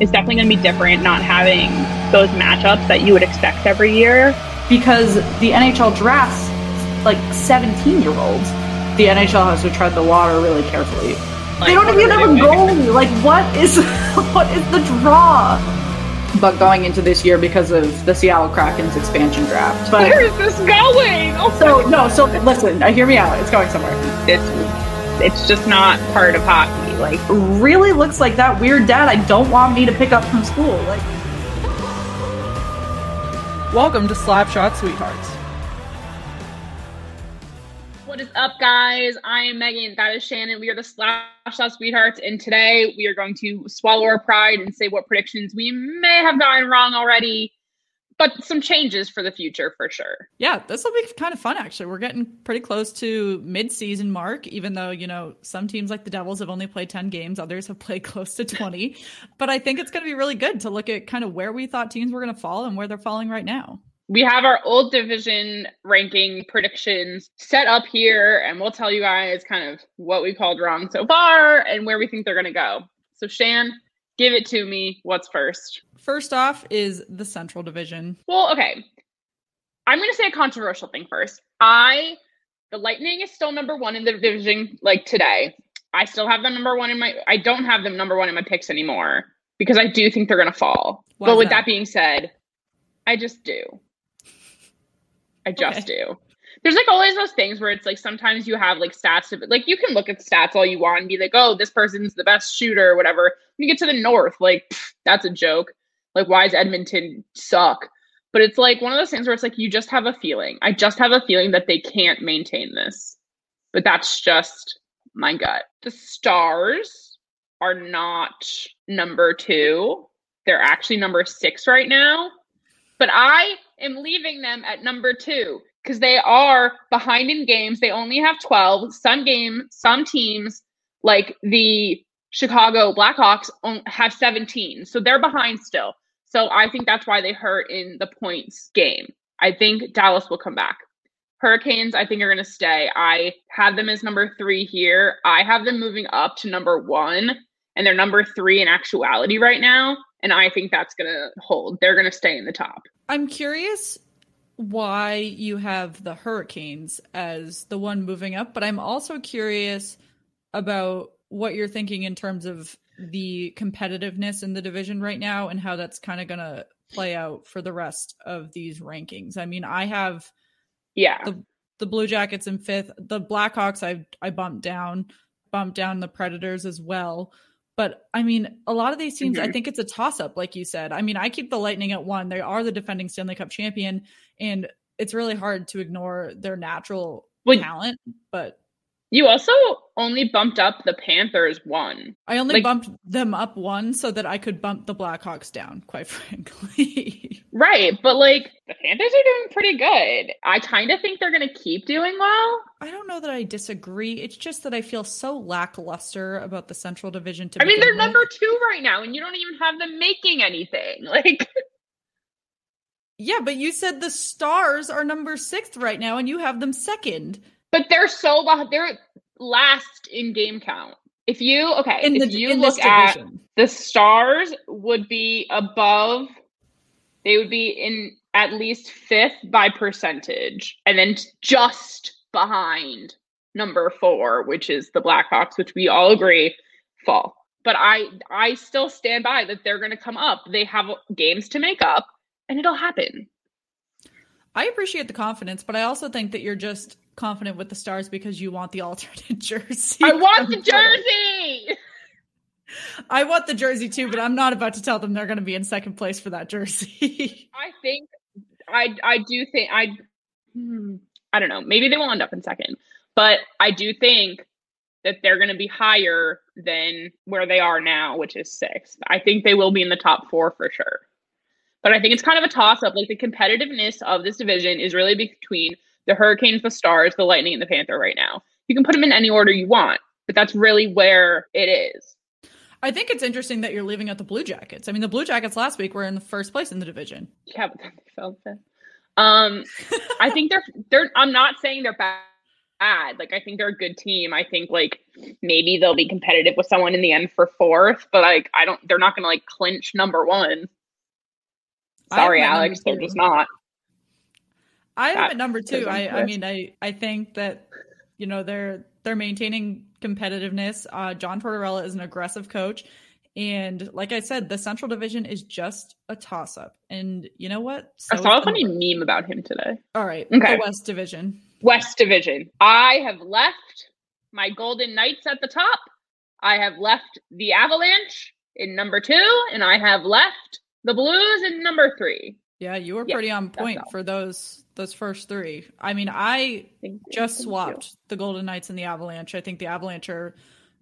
It's definitely going to be different not having those matchups that you would expect every year. because the NHL drafts like 17 year olds. The NHL has to tread the water really carefully. they don't even have a goalie. Like, what is what is the draw? But going into this year because of the Seattle Kraken's expansion draft. But Where is this going? Oh, so no, so listen, uh, hear me out. It's going somewhere. it's it's just not part of hockey. Like Really looks like that weird dad I don't want me to pick up from school. Like. Welcome to Slapshot Sweethearts. What is up, guys? I am Megan. That is Shannon. We are the Slapshot Sweethearts, and today we are going to swallow our pride and say what predictions we may have gotten wrong already, but some changes for the future for sure. Yeah, this will be kind of fun actually. We're getting pretty close to mid-season mark even though, you know, some teams like the Devils have only played 10 games, others have played close to 20. but I think it's going to be really good to look at kind of where we thought teams were going to fall and where they're falling right now. We have our old division ranking predictions set up here, and we'll tell you guys kind of what we called wrong so far and where we think they're going to go. So, Shan, give it to me. What's first? First off is the Central Division. Well, okay. I'm going to say a controversial thing first. I, the Lightning is still number one in the division like today. I still have them number one in my, I don't have them number one in my picks anymore because I do think they're going to fall. Why but with that? that being said, I just do. I just Okay. do. There's like always those things where it's like sometimes you have like stats to like you can look at stats all you want and be like, oh, this person's the best shooter or whatever. When you get to the north, like pff, that's a joke. Like, why is Edmonton suck? But it's like one of those things where it's like you just have a feeling. I just have a feeling that they can't maintain this. But that's just my gut. The stars are not number two. They're actually number six right now. But I am leaving them at number two because they are behind in games. They only have 12. Some game, some teams like the Chicago Blackhawks have 17. So they're behind still. So I think that's why they hurt in the points game. I think Dallas will come back. Hurricanes, I think, are going to stay. I have them as number three here. I have them moving up to number one, and they're number three in actuality right now. And I think that's going to hold. They're going to stay in the top. I'm curious why you have the Hurricanes as the one moving up, but I'm also curious about what you're thinking in terms of the competitiveness in the division right now and how that's kind of going to play out for the rest of these rankings. I mean, I have Yeah. the the Blue Jackets in fifth, the Blackhawks I I bumped down, bumped down the Predators as well. But I mean, a lot of these teams, I Mhm. think it's a toss up, like you said. I mean, I keep the Lightning at one. They are the defending Stanley Cup champion, and it's really hard to ignore their natural Well, talent. But You also only bumped up the Panthers one. I only Like- bumped them up one so that I could bump the Blackhawks down, quite frankly. Right, but like the Panthers are doing pretty good. I kind of think they're going to keep doing well. I don't know that I disagree. It's just that I feel so lackluster about the Central Division. To I mean, they're with. number two right now, and you don't even have them making anything. Like, Yeah, but you said the Stars are number sixth right now, and you have them second. But they're so beh- they're last in game count. If you okay, In if the- you look at the Stars, would be above. They would be in at least fifth by percentage, and then just behind number four, which is the Blackhawks, which we all agree fall. But I I still stand by that they're going to come up. They have games to make up, and it'll happen. I appreciate the confidence, but I also think that you're just confident with the Stars because you want the alternate jersey. I want the jersey. I want the jersey too, but I'm not about to tell them they're going to be in second place for that jersey. I think I I do think I hmm, I don't know. Maybe they will end up in second, but I do think that they're going to be higher than where they are now, which is sixth. I think they will be in the top four for sure. But I think it's kind of a toss up. Like the competitiveness of this division is really between the Hurricanes, the Stars, the Lightning, and the Panther right now. You can put them in any order you want, but that's really where it is. I think it's interesting that you're leaving out the Blue Jackets. I mean, the Blue Jackets last week were in the first place in the division. Yeah, but they fell fifth. Um, I think they're they're. I'm not saying they're bad. Like I think they're a good team. I think like maybe they'll be competitive with someone in the end for fourth, but like I don't. They're not going to like clinch number one. Sorry, them at number Alex. They're just not. I That at number two. I, I mean, I, I think that you know they're they're maintaining competitiveness. Uh, John Tortorella is an aggressive coach, and like I said, the Central Division is just a toss up. And you know what? So I saw a funny North. meme about him today. All right, Okay. the West Division. West Division. I have left my Golden Knights at the top. I have left the Avalanche in number two, and I have left the Blues in number three. Yeah, you were Yeah, pretty on point for those those first three. I mean, I just Thank you. swapped the Golden Knights and the Avalanche. I think the Avalanche are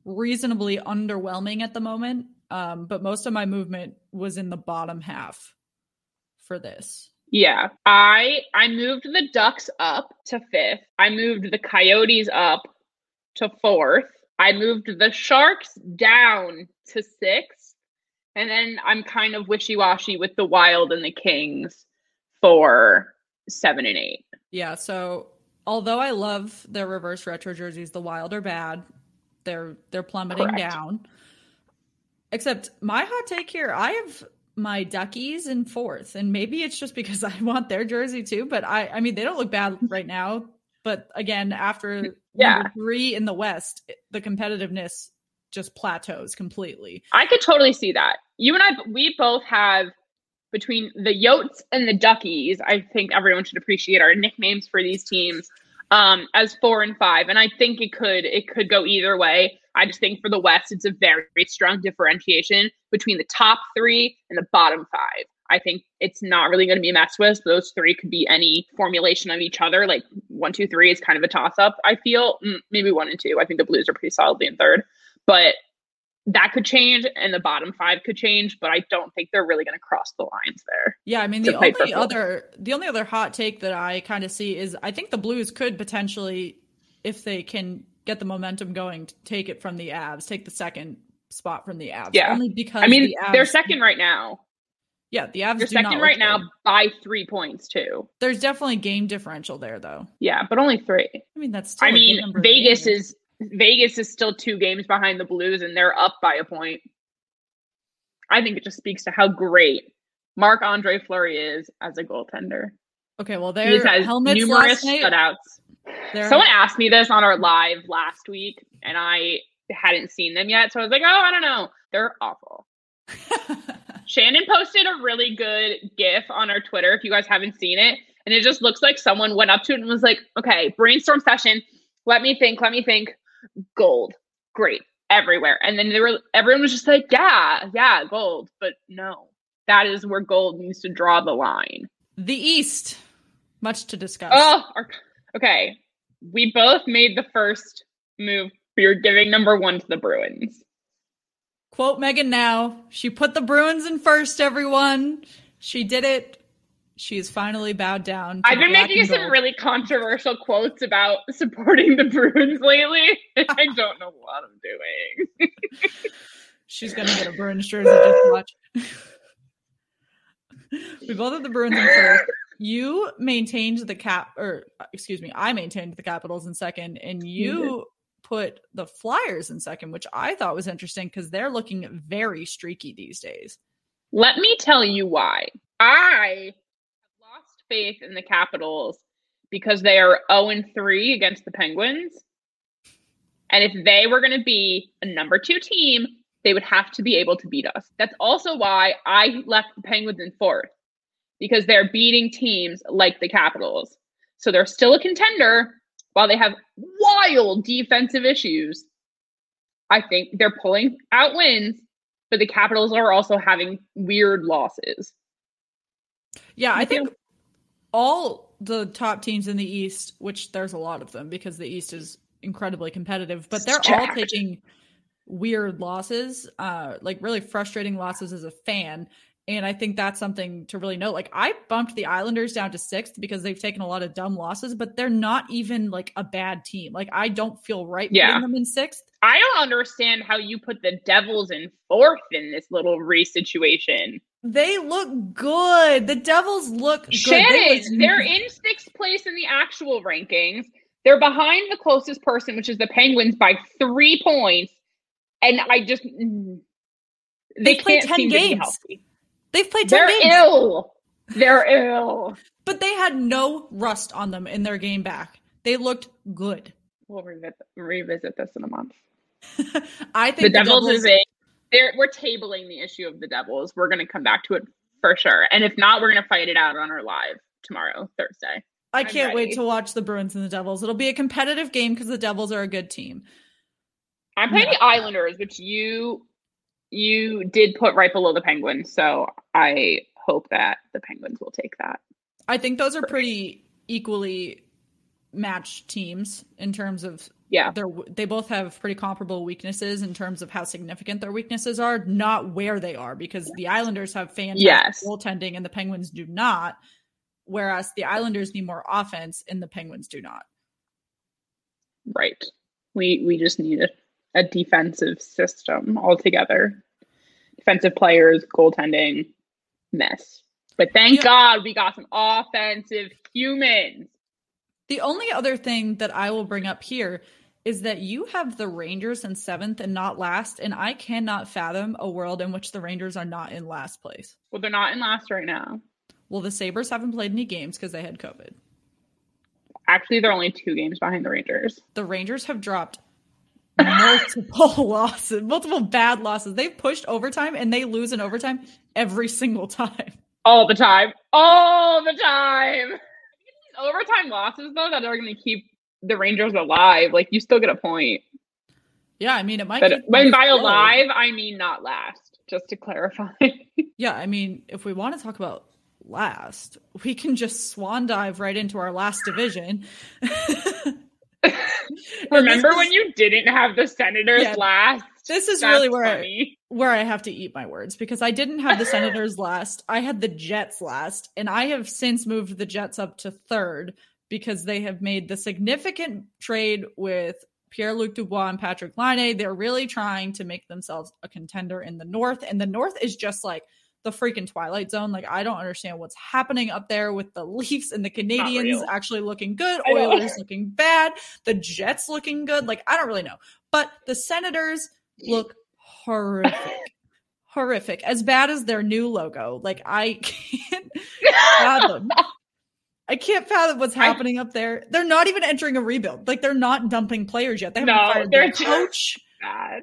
reasonably underwhelming at the moment, um, but most of my movement was in the bottom half for this. Yeah, I I moved the Ducks up to fifth. I moved the Coyotes up to fourth. I moved the Sharks down to sixth, and then I'm kind of wishy washy with the Wild and the Kings for seven and eight. Yeah, so although I love their reverse retro jerseys, the Wild are bad. They're they're plummeting Correct. down. Except my hot take here, I have my Duckies in fourth, and maybe it's just because I want their jersey too. But I, I mean, they don't look bad right now. But again, after Yeah. three in the West, the competitiveness just plateaus completely. I could totally see that. You and I, we both have between the Yotes and the Duckies. I think everyone should appreciate our nicknames for these teams um, as four and five, and I think it could it could go either way. I just think for the West, it's a very strong differentiation between the top three and the bottom five. I think it's not really going to be messed with. Those three could be any formulation of each other. Like one, two, three is kind of a toss up. I feel Mm, maybe one and two. I think the Blues are pretty solidly in third, but that could change and the bottom five could change, but I don't think they're really going to cross the lines there. Yeah, I mean the only other the only other hot take that I kind of see is I think the Blues could potentially, if they can get the momentum going, take it from the Avs, take the second spot from the Avs. Yeah. only because I mean, the Avs, they're second right now. Yeah, the Avs They're not second right now good. by three points too. There's definitely game differential there, though. Yeah, but only three. I mean, that's still I mean, Vegas is Vegas is still two games behind the Blues, and they're up by a point. I think it just speaks to how great Marc Andre Fleury is as a goaltender. okay. Well, He their helmets numerous shutouts. their- Someone asked me this on our live last week, and I hadn't seen them yet, so I was like, "Oh, I don't know. They're awful." Shannon posted a really good GIF on our Twitter if you guys haven't seen it. And it just looks like someone went up to it and was like, okay, brainstorm session. Let me think, let me think. Gold. Great. Everywhere. And then they were everyone was just like, yeah, yeah, gold. But no. That is where gold needs to draw the line. the East, much to discuss. Oh, okay. We both made the first move. We are giving number one to the Bruins. Quote Megan now. She put the Bruins in first, everyone. She did it. She has finally bowed down. I've been making some really controversial quotes about supporting the Bruins lately. I don't know what I'm doing. She's gonna get a Bruins jersey. Just watch. we both have the Bruins in first. You maintained the cap, or excuse me, I maintained the Capitals in second, and you put the Flyers in second, which I thought was interesting because they're looking very streaky these days. Let me tell you why. I faith in the Capitals because they are 0 3 against the Penguins. And if they were going to be a number two team, they would have to be able to beat us. That's also why I left the Penguins in fourth because they're beating teams like the Capitals. So they're still a contender while they have wild defensive issues. I think they're pulling out wins, but the Capitals are also having weird losses. Yeah, I think all the top teams in the East, which there's a lot of them because the East is incredibly competitive, but they're all taking weird losses, uh, like really frustrating losses as a fan. And I think that's something to really note. Like I bumped the Islanders down to sixth because they've taken a lot of dumb losses, but they're not even like a bad team. Like I don't feel right Yeah. putting them in sixth. I don't understand how you put the Devils in fourth in this little race situation. They look good. The Devils look good. They Shannon, they're in sixth place in the actual rankings. They're behind the closest person, which is the Penguins, by three points. And I just they They've played 10 seem to be games. They've played 10 They're games. ill. They're ill. But they had no rust on them in their game back. They looked good. We'll revisit, revisit this in a month. I think The think Devils, is a they're we're tabling the issue of the Devils. We're gonna come back to it for sure. And if not, we're gonna fight it out on our live tomorrow, Thursday. I I'm can't ready. wait to watch the Bruins and the Devils. It'll be a competitive game because the Devils are a good team. I'm playing No. the Islanders, which you you did put right below the Penguins, so I hope that the Penguins will take that. I think those are pretty equally matched teams in terms of Yeah. they're they both have pretty comparable weaknesses in terms of how significant their weaknesses are, not where they are, because the Islanders have fantastic Yes. goaltending and the Penguins do not. Whereas the Islanders need more offense and the Penguins do not. Right. We we just need a, a defensive system altogether. Defensive players, goaltending, mess. But thank Yeah. God we got some offensive humans. The only other thing that I will bring up here is that you have the Rangers in seventh and not last, and I cannot fathom a world in which the Rangers are not in last place. Well, they're not in last right now. Well, the Sabres haven't played any games because they had COVID. Actually, they're only two games behind the Rangers. The Rangers have dropped multiple losses, multiple bad losses. They've pushed overtime and they lose in overtime every single time. All the time. All the time. Overtime losses, though, that are going to keep the Rangers alive. Like, you still get a point. Yeah, I mean, it might. But when by alive, I mean not last, just to clarify. Yeah, I mean, if we want to talk about last, we can just swan dive right into our last division. Remember when you didn't have the Senators Yeah. last? This is That's really where funny. I, where I have to eat my words because I didn't have the Senators last. I had the Jets last, and I have since moved the Jets up to third because they have made the significant trade with Pierre Luc Dubois and Patrick Laine. They're really trying to make themselves a contender in the North, and the North is just like the freaking twilight zone. Like I don't understand what's happening up there with the Leafs and the Canadiens actually looking good, Oilers looking bad, the Jets looking good. Like I don't really know, but the Senators look horrific. horrific. As bad as their new logo. Like I can't fathom. I can't fathom what's I- happening up there. They're not even entering a rebuild. Like they're not dumping players yet. They haven't No, fired their coach. God.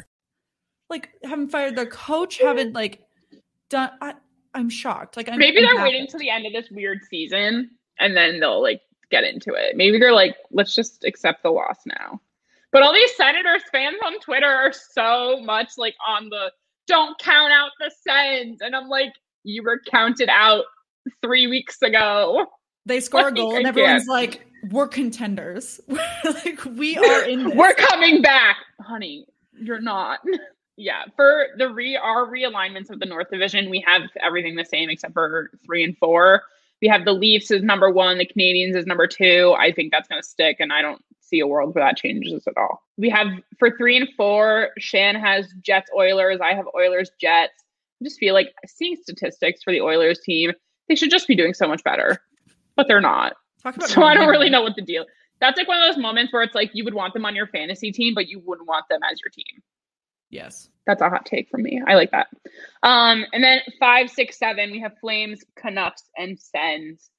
Like haven't fired their coach, haven't like done I, I'm shocked. Like I'm Maybe I'm they're baffled. waiting to the end of this weird season and then they'll like get into it. Maybe they're like, let's just accept the loss now. But all these Senators fans on Twitter are so much like on the don't count out the Sens. And I'm like, you were counted out three weeks ago. They score a goal and everyone's like, "We're contenders. like we are in. We're coming back, honey. You're not. Yeah, for the re our realignments of the North Division, we have everything the same except for three and four. We have the Leafs as number one, the Canadiens as number two. I think that's going to stick, and I don't see a world where that changes at all. We have for three and four, Shan has Jets, Oilers. I have Oilers, Jets. I just feel like seeing statistics for the Oilers team, they should just be doing so much better, but they're not. So I don't really know what the deal. That's like one of those moments where it's like you would want them on your fantasy team, but you wouldn't want them as your team. Yes. That's a hot take from me. I like that. Um, and then five, six, seven, we have Flames, Canucks, and Sens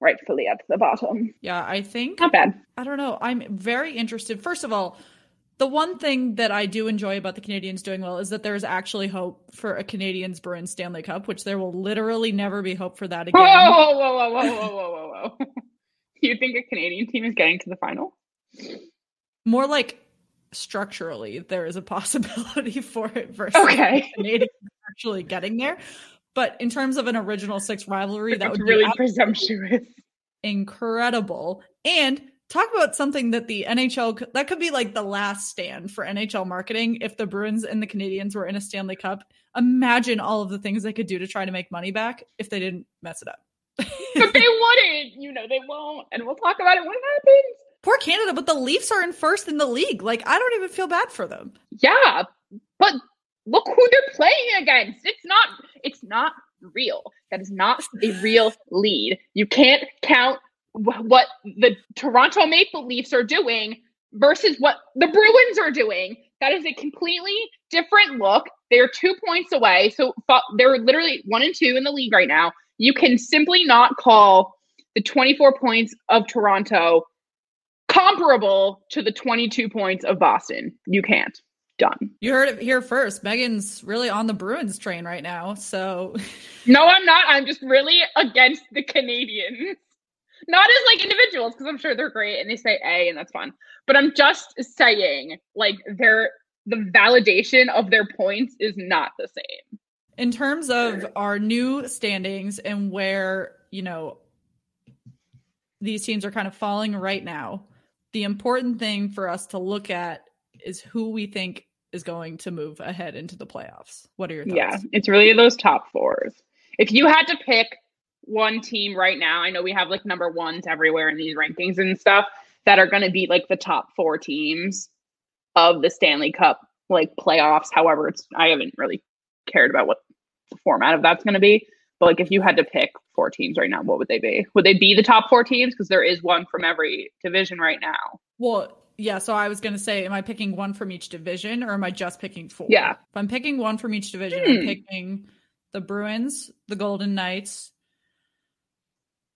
rightfully at the bottom. Yeah, I think Not bad. I don't know. I'm very interested. First of all, the one thing that I do enjoy about the Canadiens doing well is that there's actually hope for a Canadiens Bruins Stanley Cup, which there will literally never be hope for that again. Whoa, whoa, whoa, whoa, whoa, whoa, whoa, whoa, whoa. you think a Canadian team is getting to the final? More like structurally, there is a possibility for it versus Okay. Canadiens actually getting there. But in terms of an original six rivalry, that would really presumptuous. incredible. And talk about something that the NHL that could be like the last stand for NHL marketing if the Bruins and the Canadiens were in a Stanley Cup. Imagine all of the things they could do to try to make money back if they didn't mess it up. But they wouldn't. You know, they won't. And we'll talk about it when it happens. Poor Canada, but the Leafs are in first in the league. Like I don't even feel bad for them. Yeah, but look who they're playing against. It's not it's not real. That is not a real lead. You can't count what the Toronto Maple Leafs are doing versus what the Bruins are doing. That is a completely different look. They're 2 points away. So they're literally 1 and 2 in the league right now. You can simply not call the 24 points of Toronto comparable to the 22 points of Boston. You can't. Done. You heard it here first. Megan's really on the Bruins train right now. So No, I'm not. I'm just really against the Canadians. Not as like individuals, because I'm sure they're great and they say A and that's fun. But I'm just saying, like, they're the validation of their points is not the same. in terms of our new standings and where you know these teams are kind of falling right now the important thing for us to look at is who we think is going to move ahead into the playoffs what are your thoughts Yeah, it's really those top fours. If you had to pick one team right now, I know we have like number ones everywhere in these rankings and stuff that are going to be like the top four teams of the Stanley Cup like playoffs. However, it's I haven't really cared about what the format of that's going to be. But like, if you had to pick four teams right now, what would they be? Would they be the top four teams? Because there is one from every division right now. well yeah so i was going to say am i picking one from each division or am i just picking four Yeah. if i'm picking one from each division Hmm. i'm picking the bruins the golden knights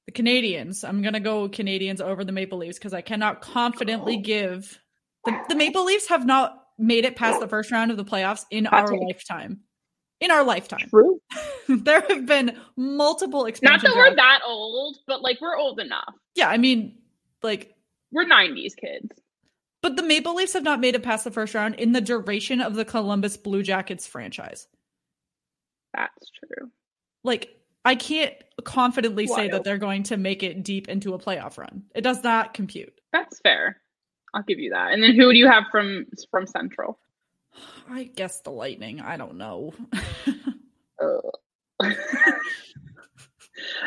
the canadiens i'm going to go canadiens over the maple leafs because i cannot confidently give the, the maple leafs have not made it past the first round of the playoffs in Hot our take. lifetime in our lifetime True. there have been multiple experiences. Not that we're drafts. that old, but like we're old enough. yeah i mean like We're 90s kids. But the Maple Leafs have not made it past the first round in the duration of the Columbus Blue Jackets franchise. That's true. Like, I can't confidently say that they're going to make it deep into a playoff run. It does not compute. That's fair. I'll give you that. And then who do you have from from Central? I guess the Lightning. I don't know.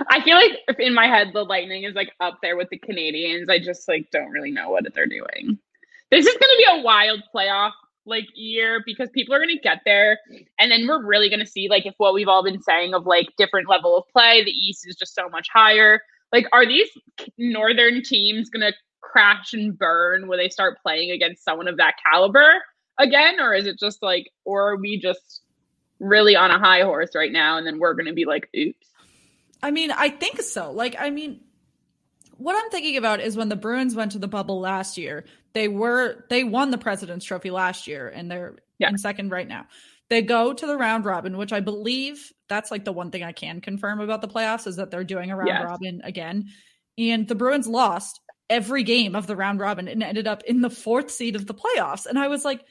I feel like in my head the Lightning is like up there with the Canadiens. I just like don't really know what they're doing. This is going to be a wild playoff like year because people are going to get there and then we're really going to see like if what we've all been saying of like different level of play, the East is just so much higher. Like are these northern teams going to crash and burn when they start playing against someone of that caliber again or is it just like or are we just really on a high horse right now and then we're going to be like oops I mean, I think so. Like, I mean, what I'm thinking about is when the Bruins went to the bubble last year, they were they won the President's Trophy last year, and they're Yeah. in second right now. They go to the round robin, which I believe that's like the one thing I can confirm about the playoffs is that they're doing a round Yes. robin again. And the Bruins lost every game of the round robin and ended up in the fourth seed of the playoffs. And I was like,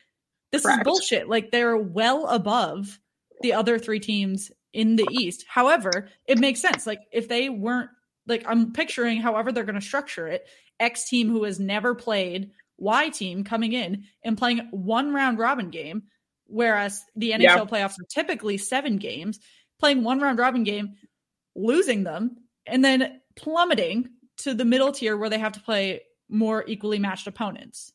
this Correct. is bullshit. Like they're well above the other three teams in the East. However, it makes sense. Like if they weren't like I'm picturing however they're going to structure it, X team who has never played Y team coming in and playing one round robin game, whereas the NHL Yeah. playoffs are typically seven games, playing one round robin game, losing them, and then plummeting to the middle tier where they have to play more equally matched opponents.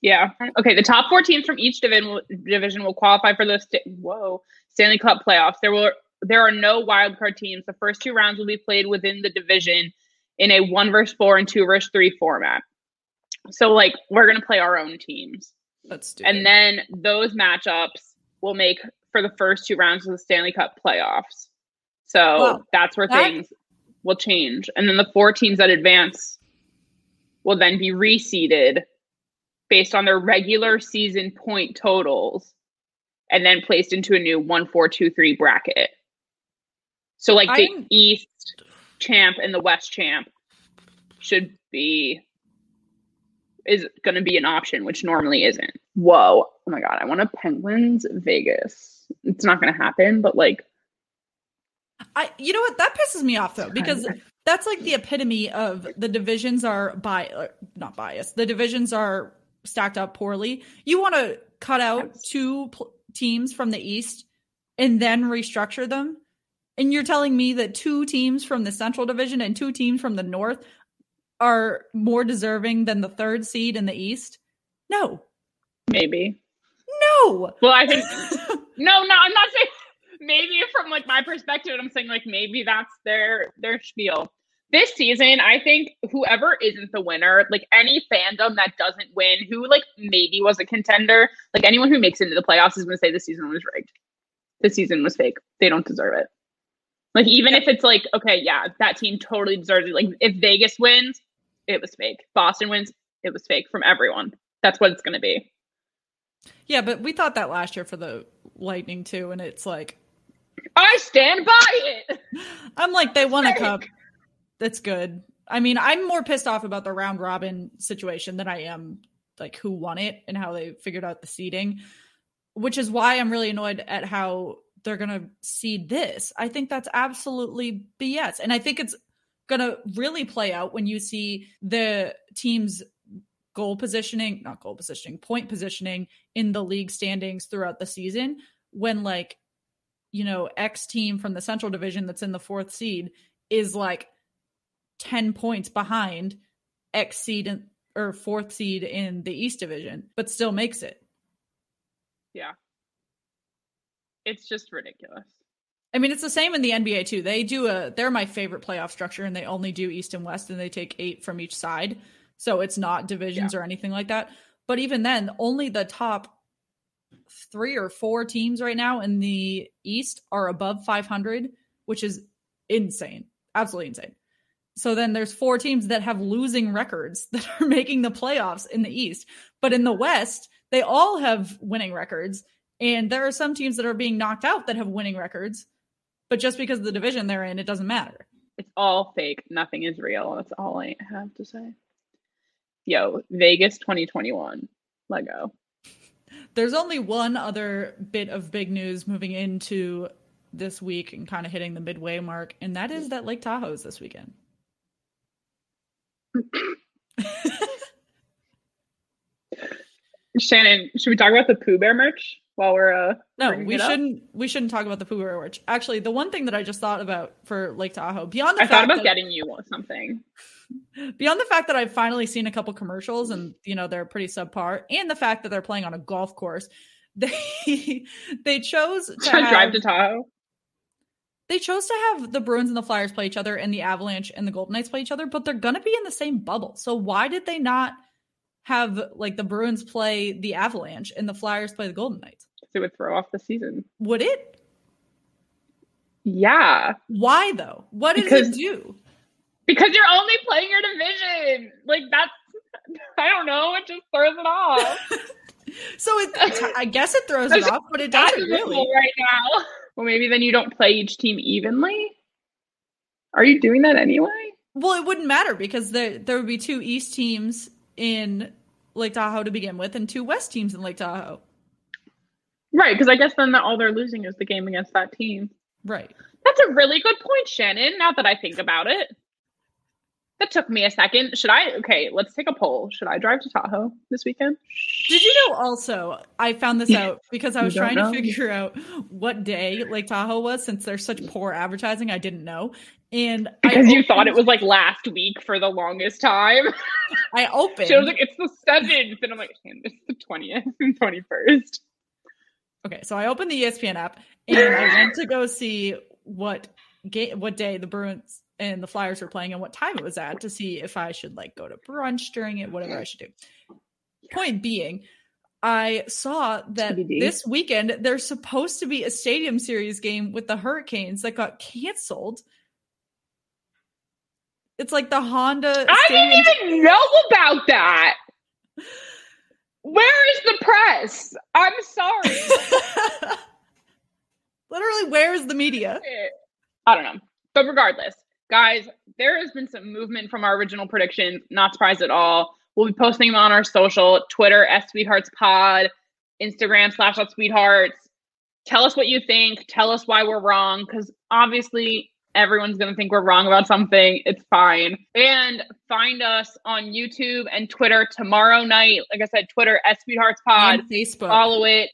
Yeah. Okay. The top four teams from each division division will qualify for the sta- whoa Stanley Cup playoffs. There will there are no wildcard teams. The first two rounds will be played within the division in a one versus four and two versus three format. So like we're gonna play our own teams, That's and then those matchups will make for the first two rounds of the Stanley Cup playoffs. So Well, that's where that- things will change, and then the four teams that advance will then be reseeded based on their regular season point totals and then placed into a new one four two three bracket. So like the I'm- East champ and the West champ should be is going to be an option, which normally isn't. Whoa! Oh my god! I want a Penguins Vegas. It's not going to happen, but like I you know what that pisses me off though because that's like the epitome of the divisions are by uh, not biased. The divisions are stacked up poorly. You want to cut out two pl- teams from the East and then restructure them. And you're telling me that two teams from the Central Division and two teams from the North are more deserving than the third seed in the East? No. maybe. No. Well, I think no, no. I'm not saying maybe from like my perspective. I'm saying like maybe that's their their spiel. This season, I think whoever isn't the winner, like any fandom that doesn't win, who like maybe was a contender, like anyone who makes it into the playoffs is going to say the season was rigged. The season was fake. They don't deserve it. Like even if it's like okay, yeah, that team totally deserves it. Like if Vegas wins, it was fake. Boston wins, it was fake from everyone. That's what it's going to be. Yeah, but we thought that last year for the Lightning too, and it's like I stand by it. I'm like, they won a cup. That's good. I mean, I'm more pissed off about the round robin situation than I am like who won it and how they figured out the seeding, which is why I'm really annoyed at how they're going to seed this. I think that's absolutely BS. And I think it's going to really play out when you see the team's goal positioning, not goal positioning, point positioning in the league standings throughout the season when like you know, X team from the Central Division that's in the fourth seed is like 10 points behind X seed in, or fourth seed in the East Division, but still makes it. Yeah. It's just ridiculous. I mean, it's the same in the NBA too. They do a, they're my favorite playoff structure and they only do East and West and they take eight from each side. So it's not divisions or anything like that. But even then, only the top three or four teams right now in the East are above 500, which is insane. Absolutely insane. So then there's four teams that have losing records that are making the playoffs in the East. But in the West, they all have winning records. And there are some teams that are being knocked out that have winning records. But just because of the division they're in, it doesn't matter. It's all fake. Nothing is real. That's all I have to say. Yo, Vegas 2021. Lego. There's only one other bit of big news moving into this week and kind of hitting the midway mark, and that is that Lake Tahoe's this weekend. Shannon, should we talk about the Pooh Bear merch while we're uh No, we shouldn't. We shouldn't talk about the Pooh Bear merch. Actually, the one thing that I just thought about for Lake Tahoe, beyond the I fact thought about that, getting you something. beyond the fact that I've finally seen a couple commercials and you know they're pretty subpar, and the fact that they're playing on a golf course, they they chose to have, drive to Tahoe? They chose to have the Bruins and the Flyers play each other and the Avalanche and the Golden Knights play each other, but they're gonna be in the same bubble. So why did they not have like the Bruins play the Avalanche and the Flyers play the Golden Knights? It would throw off the season. Would it? Yeah. Why though? What does Because- it do? Because you're only playing your division. Like that's I don't know, it just throws it off. So it, I guess it throws it off, but it doesn't really. Right now. Well, maybe then you don't play each team evenly. Are you doing that anyway? Well, it wouldn't matter because there there would be two East teams in Lake Tahoe to begin with, and two West teams in Lake Tahoe. Right, because I guess then the, all they're losing is the game against that team. Right. That's a really good point, Shannon. Now that I think about it, that took me a second. Should I? Okay, let's take a poll. Should I drive to Tahoe this weekend? Did you know also, I found this out because I was trying to figure out what day Lake Tahoe was since there's such poor advertising. I didn't know. And Because I you thought it was like last week for the longest time. I opened. She was like, "It's the 7th. and I'm like, "Shannon, "It's the twentieth and twenty first. Okay, so I opened the ESPN app and I went to go see what game, what day the Bruins and the Flyers were playing and what time it was at to see if I should like go to brunch during it, whatever I should do. Point being, I saw that TBD. this weekend there's supposed to be a Stadium Series game with the Hurricanes that got canceled. It's like the Honda. I Stadium- didn't even know about that. Where is the press? I'm sorry. Literally, where is the media? I don't know. But regardless, guys, there has been some movement from our original predictions. Not surprised at all. We'll be posting them on our social Twitter, S Sweethearts Pod, Instagram slash Sweethearts. Tell us what you think. Tell us why we're wrong, because obviously everyone's going to think we're wrong about something. It's fine. And find us on YouTube and Twitter tomorrow night. Like I said, Twitter, S Sweethearts Pod. And Facebook. Follow it.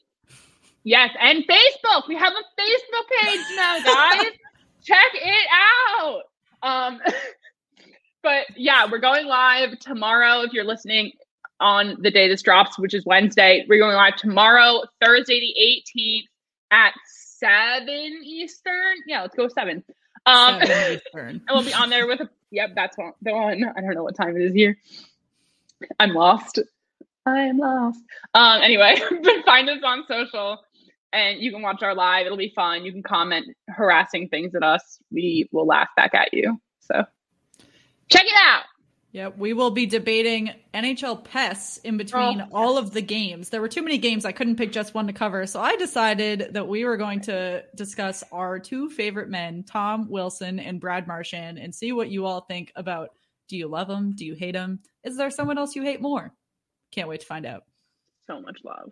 Yes, and Facebook. We have a Facebook page now, guys. Check it out. Um, but yeah, we're going live tomorrow. If you're listening on the day this drops, which is Wednesday, we're going live tomorrow, Thursday the 18th at seven Eastern. Yeah, let's go seven. Um, Seven Eastern. and we'll be on there with a. Yep, that's one. The one. I don't know what time it is here. I'm lost. I am lost. Um. Anyway, but find us on social, and you can watch our live. It'll be fun. You can comment harassing things at us. We will laugh back at you. So check it out. Yep, we will be debating NHL pests in between Oh. all of the games. There were too many games. I couldn't pick just one to cover. So I decided that we were going to discuss our two favorite men, Tom Wilson and Brad Marchand, and see what you all think about do you love them? Do you hate them? Is there someone else you hate more? Can't wait to find out. So much love.